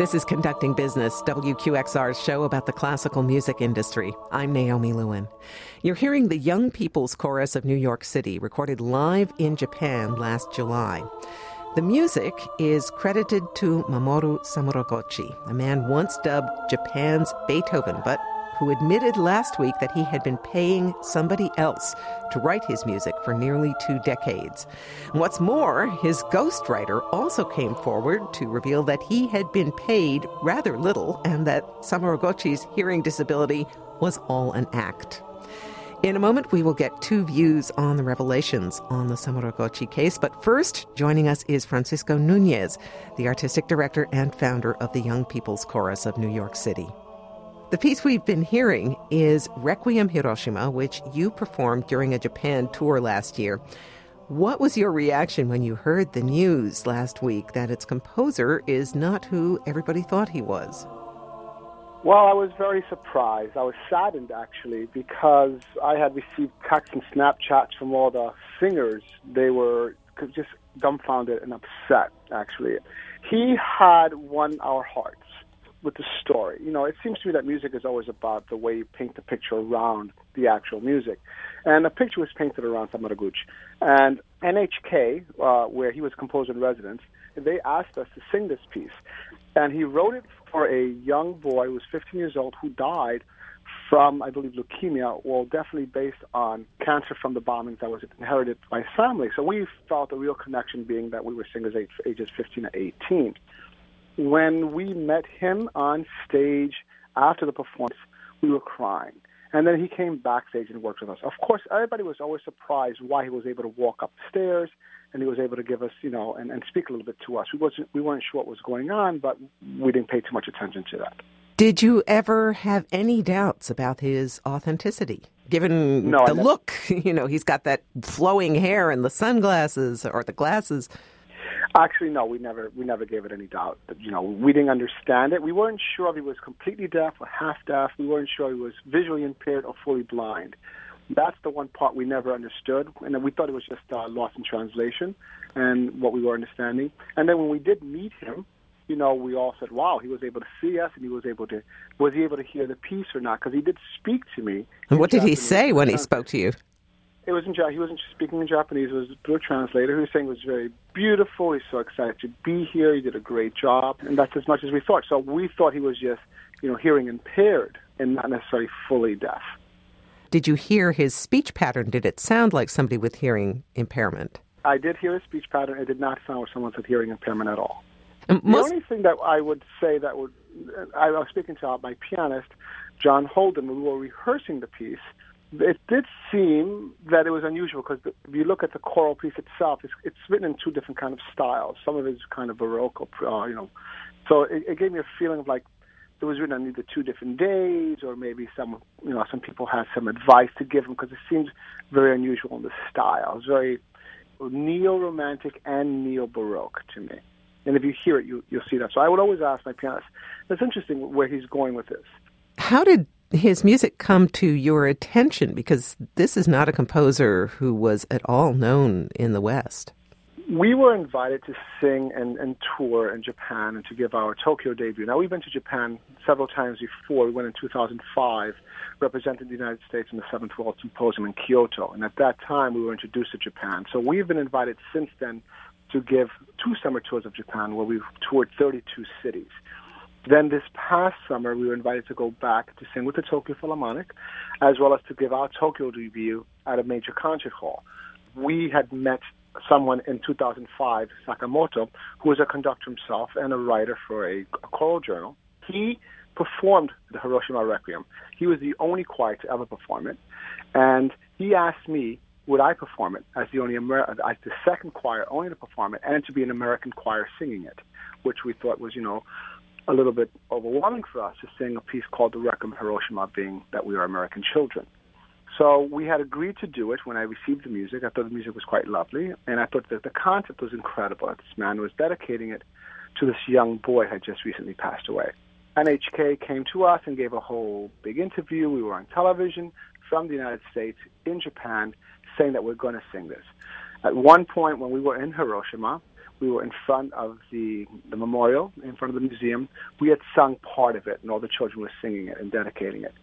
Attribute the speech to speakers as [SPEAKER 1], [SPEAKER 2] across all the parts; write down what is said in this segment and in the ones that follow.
[SPEAKER 1] This is Conducting Business, WQXR's show about the classical music industry. I'm Naomi Lewin. You're hearing the Young People's Chorus of New York City, recorded live in Japan last July. The music is credited to Mamoru Samuragochi, a man once dubbed Japan's Beethoven, but who admitted last week that he had been paying somebody else to write his music for nearly two decades. What's more, his ghostwriter also came forward to reveal that he had been paid rather little and that Samuragochi's hearing disability was all an act. In a moment, we will get two views on the revelations on the Samuragochi case. But first, joining us is Francisco Nunez, the artistic director and founder of the Young People's Chorus of New York City. The piece we've been hearing is Requiem Hiroshima, which you performed during a Japan tour last year. What was your reaction when you heard the news last week that its composer is not who everybody thought he was?
[SPEAKER 2] Well, I was very surprised. I was saddened actually because I had received texts and Snapchats from all the singers. They were just dumbfounded and upset actually. He had won our hearts with the story. You know, it seems to me that music is always about the way you paint the picture around the actual music. And the picture was painted around Samuragochi. And NHK, uh, where he was composer in residence, they asked us to sing this piece. And he wrote it for a young boy who was 15 years old who died from, I believe, leukemia, well, definitely based on cancer from the bombings that was inherited by family. So we felt a real connection being that we were singers ages 15 to 18 when we met him on stage after the performance, we were crying. And then he came backstage and worked with us. Of course, everybody was always surprised why he was able to walk up the stairs and he was able to give us, you know, and, and speak a little bit to us. We wasn't we weren't sure what was going on, but we didn't pay too much attention to that.
[SPEAKER 1] Did you ever have any doubts about his authenticity? Given
[SPEAKER 2] no,
[SPEAKER 1] the look, you know, he's got that flowing hair and the sunglasses or the glasses.
[SPEAKER 2] Actually, no, we never we never gave it any doubt. You know, we didn't understand it. We weren't sure if he was completely deaf or half deaf. We weren't sure he was visually impaired or fully blind. That's the one part we never understood, and we thought it was just uh, lost in translation and what we were understanding. And then when we did meet him, you know, we all said, "Wow, he was able to see us, and he was able to was he able to hear the piece or not?" Because he did speak to me.
[SPEAKER 1] And what did he say when he spoke to you?
[SPEAKER 2] It was in he wasn't speaking in Japanese. It was through a translator who was saying it was very beautiful. He's so excited to be here. He did a great job, and that's as much as we thought. So we thought he was just, you know, hearing impaired and not necessarily fully deaf.
[SPEAKER 1] Did you hear his speech pattern? Did it sound like somebody with hearing impairment?
[SPEAKER 2] I did hear his speech pattern. It did not sound like someone with hearing impairment at all.
[SPEAKER 1] Um, most...
[SPEAKER 2] The only thing that I would say that would, I was speaking to my pianist, John Holden, when we were rehearsing the piece it did seem that it was unusual because if you look at the choral piece itself, it's, it's written in two different kind of styles. Some of it is kind of baroque, uh, you know. So it, it gave me a feeling of like it was written on either two different days, or maybe some, you know, some people had some advice to give him because it seems very unusual in the style. It's very neo-romantic and neo-baroque to me. And if you hear it, you, you'll see that. So I would always ask my pianist. That's interesting where he's going with this.
[SPEAKER 1] How did his music come to your attention? Because this is not a composer who was at all known in the West.
[SPEAKER 2] We were invited to sing and, and tour in Japan and to give our Tokyo debut. Now, we've been to Japan several times before. We went in 2005, represented the United States in the Seventh World Symposium in Kyoto. And at that time, we were introduced to Japan. So we've been invited since then to give two summer tours of Japan where we've toured 32 cities. Then this past summer, we were invited to go back to sing with the Tokyo Philharmonic, as well as to give our Tokyo debut at a major concert hall. We had met someone in 2005, Sakamoto, who was a conductor himself and a writer for a, a choral journal. He performed the Hiroshima Requiem. He was the only choir to ever perform it, and he asked me would I perform it as the only Amer- as the second choir only to perform it and to be an American choir singing it, which we thought was you know a little bit overwhelming for us to sing a piece called The Requiem Hiroshima, being that we are American children. So we had agreed to do it when I received the music. I thought the music was quite lovely, and I thought that the concept was incredible. This man was dedicating it to this young boy who had just recently passed away. NHK came to us and gave a whole big interview. We were on television from the United States in Japan saying that we're going to sing this. At one point, when we were in Hiroshima, We were in front of the, the memorial, in front of the museum. We had sung part of it, and all the children were singing it and dedicating it.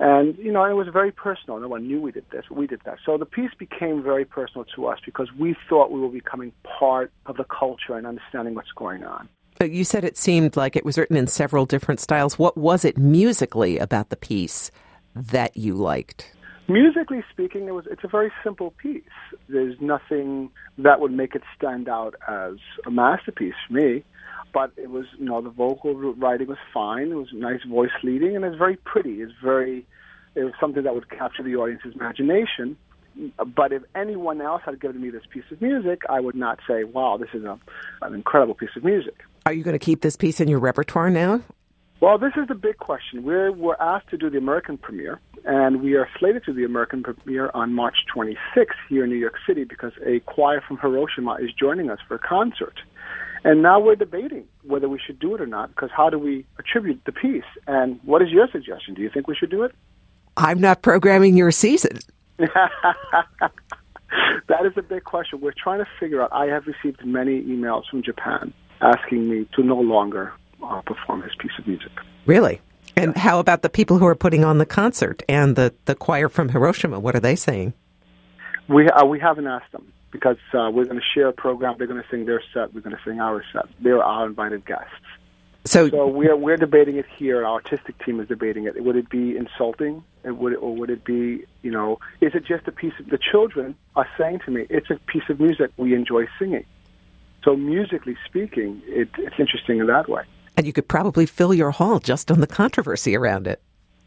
[SPEAKER 2] And, you know, it was very personal. No one knew we did this, but we did that. So the piece became very personal to us because we thought we were becoming part of the culture and understanding what's going on.
[SPEAKER 1] But you said it seemed like it was written in several different styles. What was it musically about the piece that you liked?
[SPEAKER 2] Musically speaking, it was it's a very simple piece. There's nothing that would make it stand out as a masterpiece for me. But it was, you know, the vocal writing was fine. It was nice voice leading, and it's very pretty. It's very, it was something that would capture the audience's imagination. But if anyone else had given me this piece of music, I would not say, "Wow, this is a, an incredible piece of music."
[SPEAKER 1] Are you going to keep this piece in your repertoire now?
[SPEAKER 2] Well, this is the big question. We're, we're asked to do the American premiere, and we are slated to do the American premiere on March 26th here in New York City because a choir from Hiroshima is joining us for a concert. And now we're debating whether we should do it or not because how do we attribute the piece? And what is your suggestion? Do you think we should do it?
[SPEAKER 1] I'm not programming your season.
[SPEAKER 2] that is a big question. We're trying to figure out. I have received many emails from Japan asking me to no longer uh, perform his piece of music.
[SPEAKER 1] Really? And how about the people who are putting on the concert and the, the choir from Hiroshima? What are they saying?
[SPEAKER 2] We uh, we haven't asked them because uh, we're going to share a program. They're going to sing their set. We're going to sing our set. They're our invited guests.
[SPEAKER 1] So,
[SPEAKER 2] so we're we're debating it here. Our artistic team is debating it. Would it be insulting, and would it, or would it be, you know, is it just a piece of the children are saying to me, it's a piece of music we enjoy singing. So musically speaking, it, it's interesting in that way.
[SPEAKER 1] And you could probably fill your hall just on the controversy around it.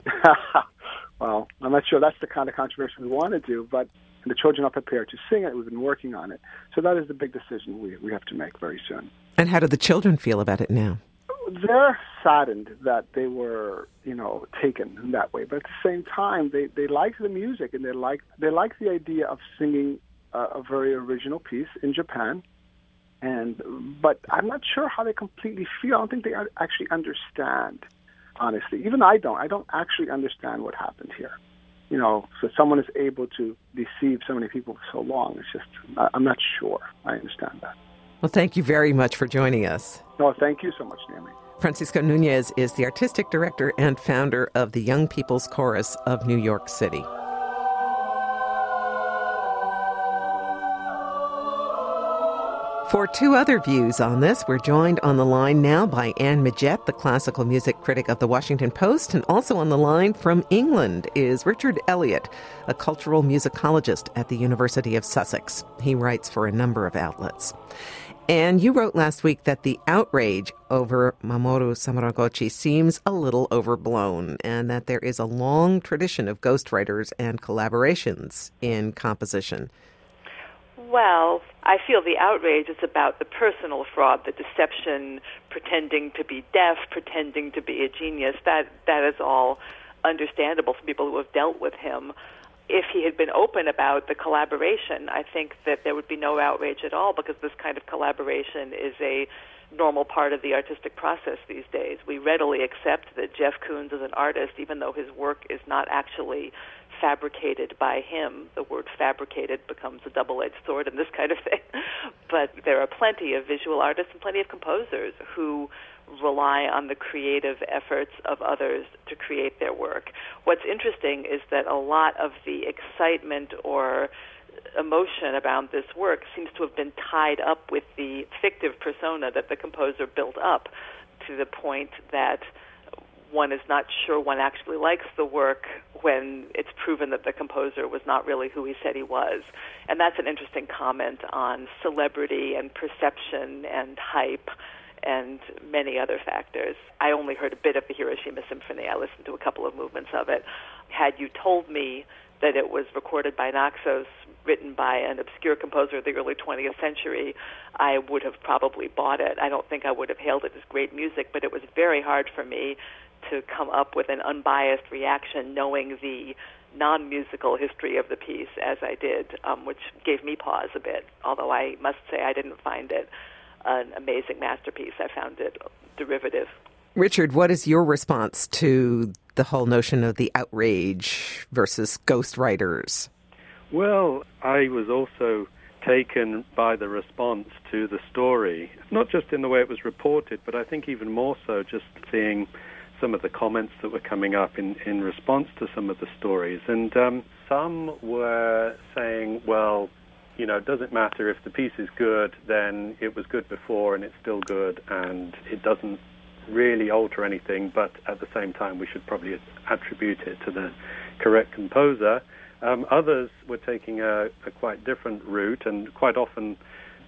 [SPEAKER 2] well, I'm not sure that's the kind of controversy we want to do, but the children are prepared to sing it. We've been working on it. So that is the big decision we, we have to make very soon.
[SPEAKER 1] And how do the children feel about it now?
[SPEAKER 2] They're saddened that they were, you know, taken in that way. But at the same time, they, they like the music and they like they like the idea of singing a, a very original piece in Japan and but I'm not sure how they completely feel. I don't think they actually understand. Honestly, even I don't. I don't actually understand what happened here. You know, so someone is able to deceive so many people for so long. It's just I'm not sure. I understand that.
[SPEAKER 1] Well, thank you very much for joining us.
[SPEAKER 2] No, thank you so much, Naomi.
[SPEAKER 1] Francisco Nunez is the artistic director and founder of the Young People's Chorus of New York City. For two other views on this, we're joined on the line now by Anne Midgette, the classical music critic of the Washington Post, and also on the line from England is Richard Elliott, a cultural musicologist at the University of Sussex. He writes for a number of outlets. And you wrote last week that the outrage over Mamoru Samuragochi seems a little overblown and that there is a long tradition of ghostwriters and collaborations in composition.
[SPEAKER 3] Well, I feel the outrage is about the personal fraud, the deception, pretending to be deaf, pretending to be a genius. That that is all understandable for people who have dealt with him. If he had been open about the collaboration, I think that there would be no outrage at all because this kind of collaboration is a normal part of the artistic process these days. We readily accept that Jeff Koons is an artist, even though his work is not actually fabricated by him. The word fabricated becomes a double edged sword in this kind of thing. but there are plenty of visual artists and plenty of composers who rely on the creative efforts of others to create their work. What's interesting is that a lot of the excitement or emotion about this work seems to have been tied up with the fictive persona that the composer built up to the point that one is not sure one actually likes the work when it's proven that the composer was not really who he said he was. And that's an interesting comment on celebrity and perception and hype and many other factors. I only heard a bit of the Hiroshima Symphony. I listened to a couple of movements of it. Had you told me that it was recorded by Naxos, written by an obscure composer of the early 20th century, I would have probably bought it. I don't think I would have hailed it as great music, but it was very hard for me to come up with an unbiased reaction knowing the non musical history of the piece as I did, um, which gave me pause a bit, although I must say I didn't find it an amazing masterpiece. I found it derivative.
[SPEAKER 1] Richard, what is your response to the whole notion of the outrage versus ghostwriters?
[SPEAKER 4] Well, I was also taken by the response to the story, not just in the way it was reported, but I think even more so just seeing some of the comments that were coming up in, in response to some of the stories. And um, some were saying, well, you know, it doesn't matter if the piece is good, then it was good before and it's still good and it doesn't really alter anything, but at the same time, we should probably attribute it to the correct composer. Um, others were taking a, a, quite different route and quite often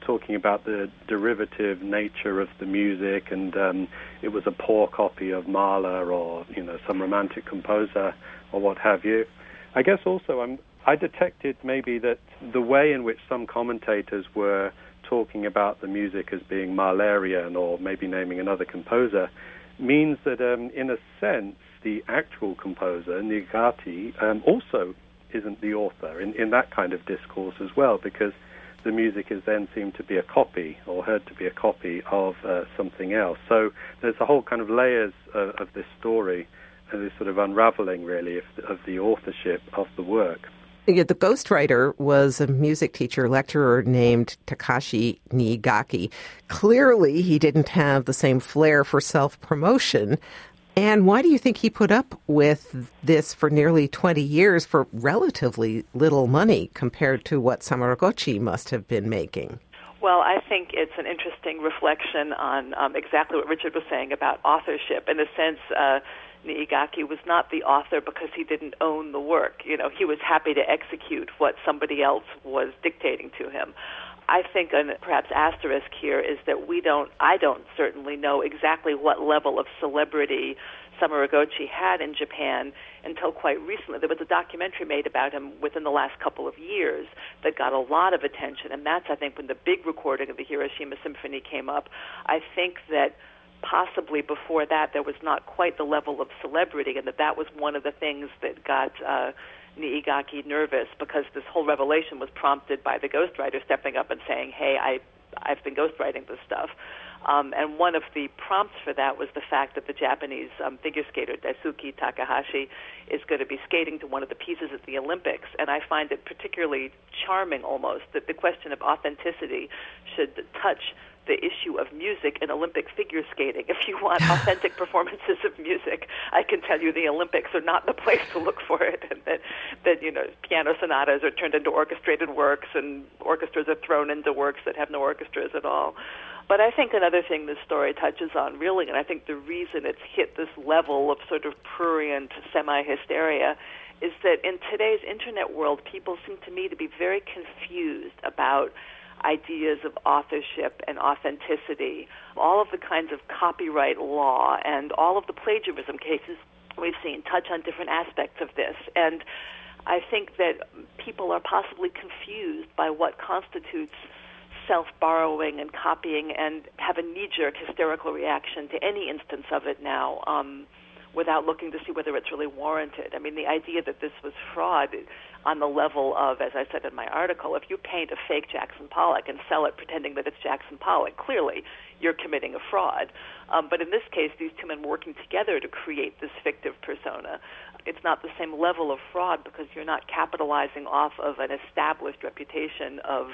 [SPEAKER 4] talking about the derivative nature of the music and um, it was a poor copy of Mahler or you know some romantic composer or what have you. I guess also I'm, I detected maybe that the way in which some commentators were talking about the music as being Mahlerian or maybe naming another composer means that um, in a sense the actual composer Niigaki um, also isn't the author in, in that kind of discourse as well, because the music is then seen to be a copy or heard to be a copy of uh, something else. So there's a whole kind of layers of, of this story, uh, this sort of unraveling really of, of the authorship of the work.
[SPEAKER 1] Yeah, the ghostwriter was a music teacher lecturer named Takashi Niigaki. Clearly, he didn't have the same flair for self promotion and why do you think he put up with this for nearly 20 years for relatively little money compared to what Samuragochi must have been making?
[SPEAKER 3] Well, I think it's an interesting reflection on um, exactly what Richard was saying about authorship. In a sense, uh, Niigaki was not the author because he didn't own the work. You know, he was happy to execute what somebody else was dictating to him. I think a perhaps asterisk here is that we don't, I don't certainly know exactly what level of celebrity Samuragochi had in Japan until quite recently. There was a documentary made about him within the last couple of years that got a lot of attention, and that's, I think, when the big recording of the Hiroshima Symphony came up. I think that possibly before that there was not quite the level of celebrity, and that that was one of the things that got. Uh, Niigaki nervous because this whole revelation was prompted by the ghostwriter stepping up and saying, "Hey, I I've been ghostwriting this stuff." Um, and one of the prompts for that was the fact that the Japanese um, figure skater Daisuke Takahashi is going to be skating to one of the pieces at the Olympics. And I find it particularly charming almost that the question of authenticity should touch the issue of music in Olympic figure skating. If you want authentic performances of music, I can tell you the Olympics are not the place to look for it, and that that you know piano sonatas are turned into orchestrated works, and orchestras are thrown into works that have no orchestras at all. But I think another thing this story touches on, really, and I think the reason it's hit this level of sort of prurient semi hysteria is that in today's internet world, people seem to me to be very confused about ideas of authorship and authenticity, all of the kinds of copyright law and all of the plagiarism cases we've seen touch on different aspects of this. And I think that people are possibly confused by what constitutes self borrowing and copying and have a knee jerk hysterical reaction to any instance of it now. Um, without looking to see whether it's really warranted. I mean, the idea that this was fraud on the level of, as I said in my article, if you paint a fake Jackson Pollock and sell it pretending that it's Jackson Pollock, clearly you're committing a fraud. Um, but in this case, these two men working together to create this fictive persona. It's not the same level of fraud because you're not capitalizing off of an established reputation of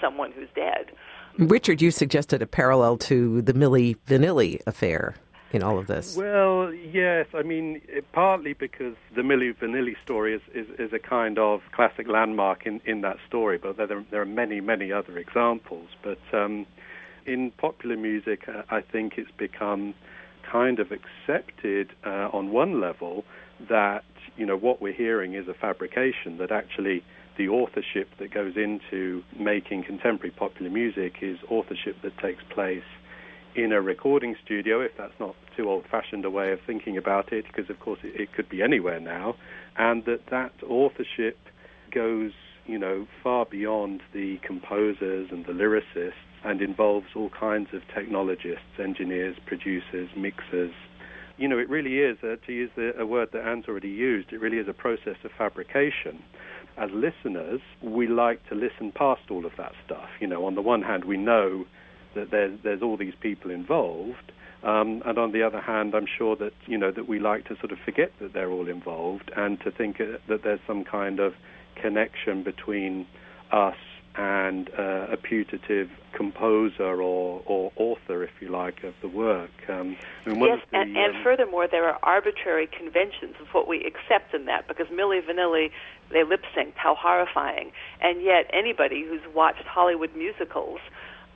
[SPEAKER 3] someone who's dead.
[SPEAKER 1] Richard, you suggested a parallel to the Milli Vanilli affair in all of this?
[SPEAKER 4] Well, yes. I mean, it, partly because the Milli Vanilli story is, is, is, a kind of classic landmark in, in that story, but there, there are many, many other examples. But um, in popular music, uh, I think it's become kind of accepted uh, on one level that, you know, what we're hearing is a fabrication, that actually the authorship that goes into making contemporary popular music is authorship that takes place in a recording studio, if that's not too old-fashioned a way of thinking about it, because of course it, it could be anywhere now, and that that authorship goes, you know, far beyond the composers and the lyricists, and involves all kinds of technologists, engineers, producers, mixers. You know, it really is, uh, to use the, a word that Anne's already used, it really is a process of fabrication as listeners, we like to listen past all of that stuff. You know, on the one hand, we know that there's, there's all these people involved. Um, and on the other hand, I'm sure that you know that we like to sort of forget that they're all involved and to think uh, that there's some kind of connection between us and uh, a putative composer or, or author, if you like, of the work. Um,
[SPEAKER 3] I mean, yes, the, and, and um, furthermore, there are arbitrary conventions of what we accept in that, because Milli Vanilli, they lip synced, how horrifying. And yet, anybody who's watched Hollywood musicals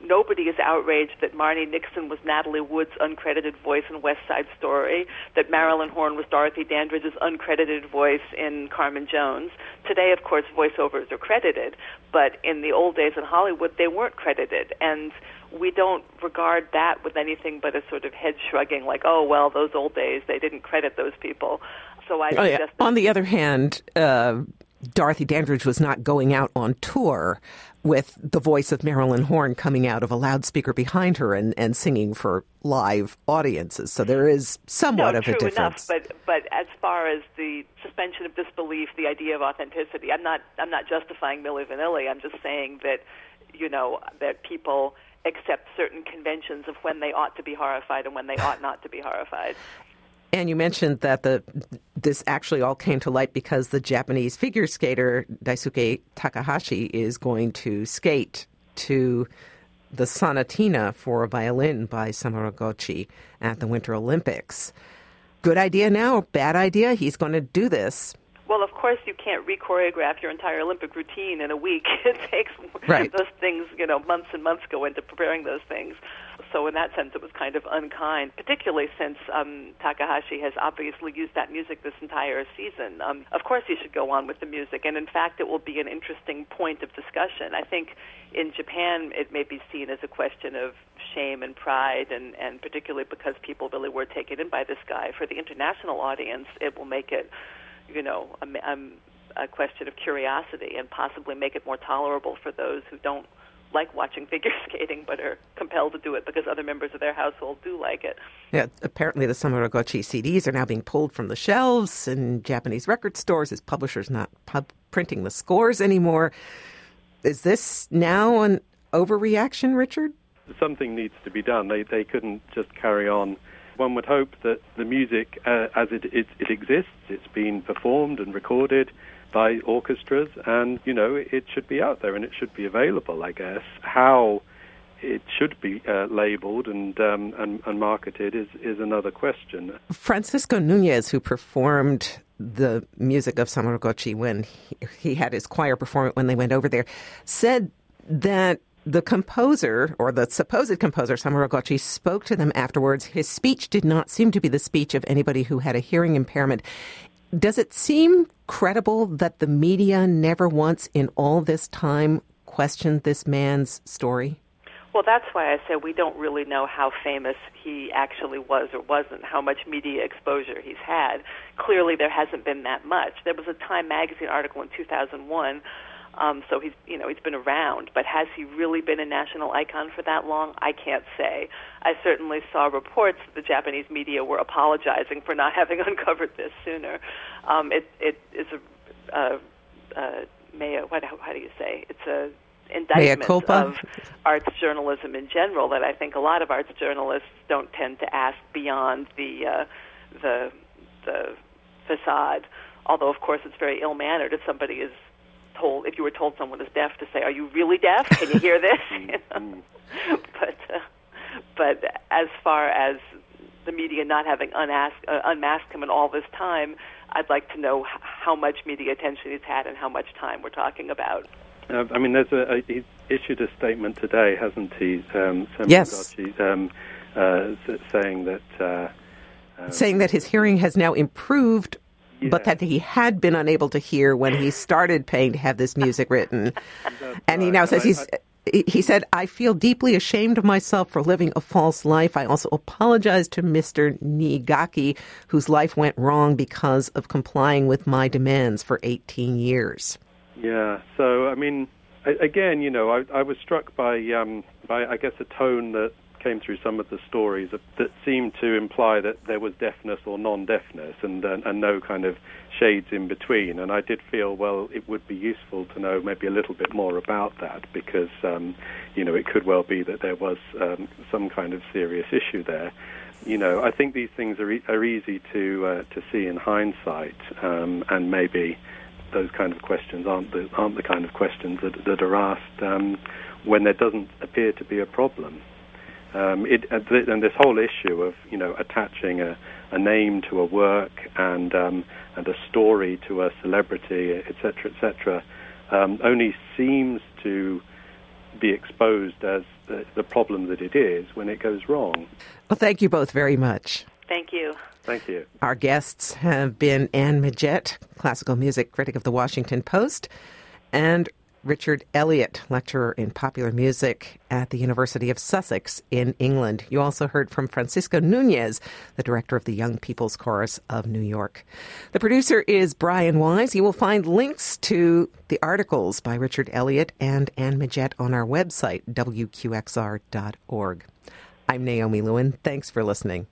[SPEAKER 3] nobody is outraged that Marni Nixon was Natalie Wood's uncredited voice in West Side Story, that Marilyn Horne was Dorothy Dandridge's uncredited voice in Carmen Jones. Today, of course, voiceovers are credited, but in the old days in Hollywood, they weren't credited. And we don't regard that with anything but a sort of head shrugging, like, oh, well, those old days, they didn't credit those people. So I oh, yeah.
[SPEAKER 1] On the other hand, uh, Dorothy Dandridge was not going out on tour with the voice of Marilyn Horne coming out of a loudspeaker behind her and, and singing for live audiences. So there is somewhat
[SPEAKER 3] no,
[SPEAKER 1] of
[SPEAKER 3] a
[SPEAKER 1] difference.
[SPEAKER 3] Enough, but but as far as the suspension of disbelief, the idea of authenticity, I'm not I'm not justifying Milli Vanilli. I'm just saying that you know that people accept certain conventions of when they ought to be horrified and when they ought not to be horrified.
[SPEAKER 1] And you mentioned that the this actually all came to light because the Japanese figure skater Daisuke Takahashi is going to skate to the sonatina for violin by Samuragochi at the Winter Olympics. Good idea now, bad idea? He's going to do this.
[SPEAKER 3] Course, you can't re-choreograph your entire Olympic routine in a week. it takes
[SPEAKER 1] right.
[SPEAKER 3] those things, you know, months and months go into preparing those things. So, in that sense, it was kind of unkind, particularly since um, Takahashi has obviously used that music this entire season. Um, of course, he should go on with the music, and in fact, it will be an interesting point of discussion. I think in Japan, it may be seen as a question of shame and pride, and, and particularly because people really were taken in by this guy. For the international audience, it will make it you know, a, a, um, a question of curiosity and possibly make it more tolerable for those who don't like watching figure skating but are compelled to do it because other members of their household do like it.
[SPEAKER 1] Yeah, apparently the Samuragochi CDs are now being pulled from the shelves in Japanese record stores. His publisher's not pub- printing the scores anymore. Is this now an overreaction, Richard?
[SPEAKER 4] Something needs to be done. They they couldn't just carry on one would hope that the music, uh, as it, it, it exists, it's been performed and recorded by orchestras, and you know it should be out there and it should be available. I guess how it should be uh, labeled and, um, and, and marketed is is another question.
[SPEAKER 1] Francisco Nunez, who performed the music of Samuragochi when he, he had his choir perform it when they went over there, said that the composer, or the supposed composer, Samuragochi, spoke to them afterwards. His speech did not seem to be the speech of anybody who had a hearing impairment. Does it seem credible that the media never once in all this time questioned this man's story?
[SPEAKER 3] Well, that's why I said we don't really know how famous he actually was or wasn't, how much media exposure he's had. Clearly, there hasn't been that much. There was a Time magazine article in 2001 um, so he's, you know, he's been around, but has he really been a national icon for that long? I can't say. I certainly saw reports that the Japanese media were apologizing for not having uncovered this sooner. Um, it, it is a, uh, uh, mea, what, how do you say? It's a indictment of arts journalism in general that I think a lot of arts journalists don't tend to ask beyond the uh, the the facade. Although, of course, it's very ill mannered if somebody is told if you were told someone is deaf to say, "Are you really deaf? Can you hear this?" you know? But uh, but as far as the media not having unasked, uh, unmasked him in all this time, I'd like to know h- how much media attention he's had and how much time we're talking about.
[SPEAKER 4] Uh, I mean, there's a, a, he's issued a statement today, hasn't he? Um,
[SPEAKER 1] yes.
[SPEAKER 4] Um, uh, saying that. Uh,
[SPEAKER 1] saying that his hearing has now improved yeah. but that he had been unable to hear when he started paying to have this music written. and he now says he's. he said, I feel deeply ashamed of myself for living a false life. I also apologize to Mr. Niigaki, whose life went wrong because of complying with my demands for 18 years.
[SPEAKER 4] Yeah, so, I mean, again, you know, I, I was struck by, um, by, I guess, a tone that came through some of the stories that seemed to imply that there was deafness or non-deafness and, uh, and no kind of shades in between. And I did feel, well, it would be useful to know maybe a little bit more about that because, um, you know, it could well be that there was um, some kind of serious issue there. You know, I think these things are, e- are easy to uh, to see in hindsight, um, and maybe those kind of questions aren't the, aren't the kind of questions that, that are asked um, when there doesn't appear to be a problem. Um, it, and this whole issue of you know attaching a, a name to a work and um, and a story to a celebrity, etc., etc., um, only seems to be exposed as the, the problem that it is when it goes wrong.
[SPEAKER 1] Well, thank you both very much.
[SPEAKER 3] Thank you.
[SPEAKER 4] Thank you.
[SPEAKER 1] Our guests have been Anne Midgette, classical music critic of the Washington Post, and Richard Elliott, lecturer in popular music at the University of Sussex in England. You also heard from Francisco Nunez, the director of the Young People's Chorus of New York. The producer is Brian Wise. You will find links to the articles by Richard Elliott and Anne Midgette on our website, wqxr.org. I'm Naomi Lewin. Thanks for listening.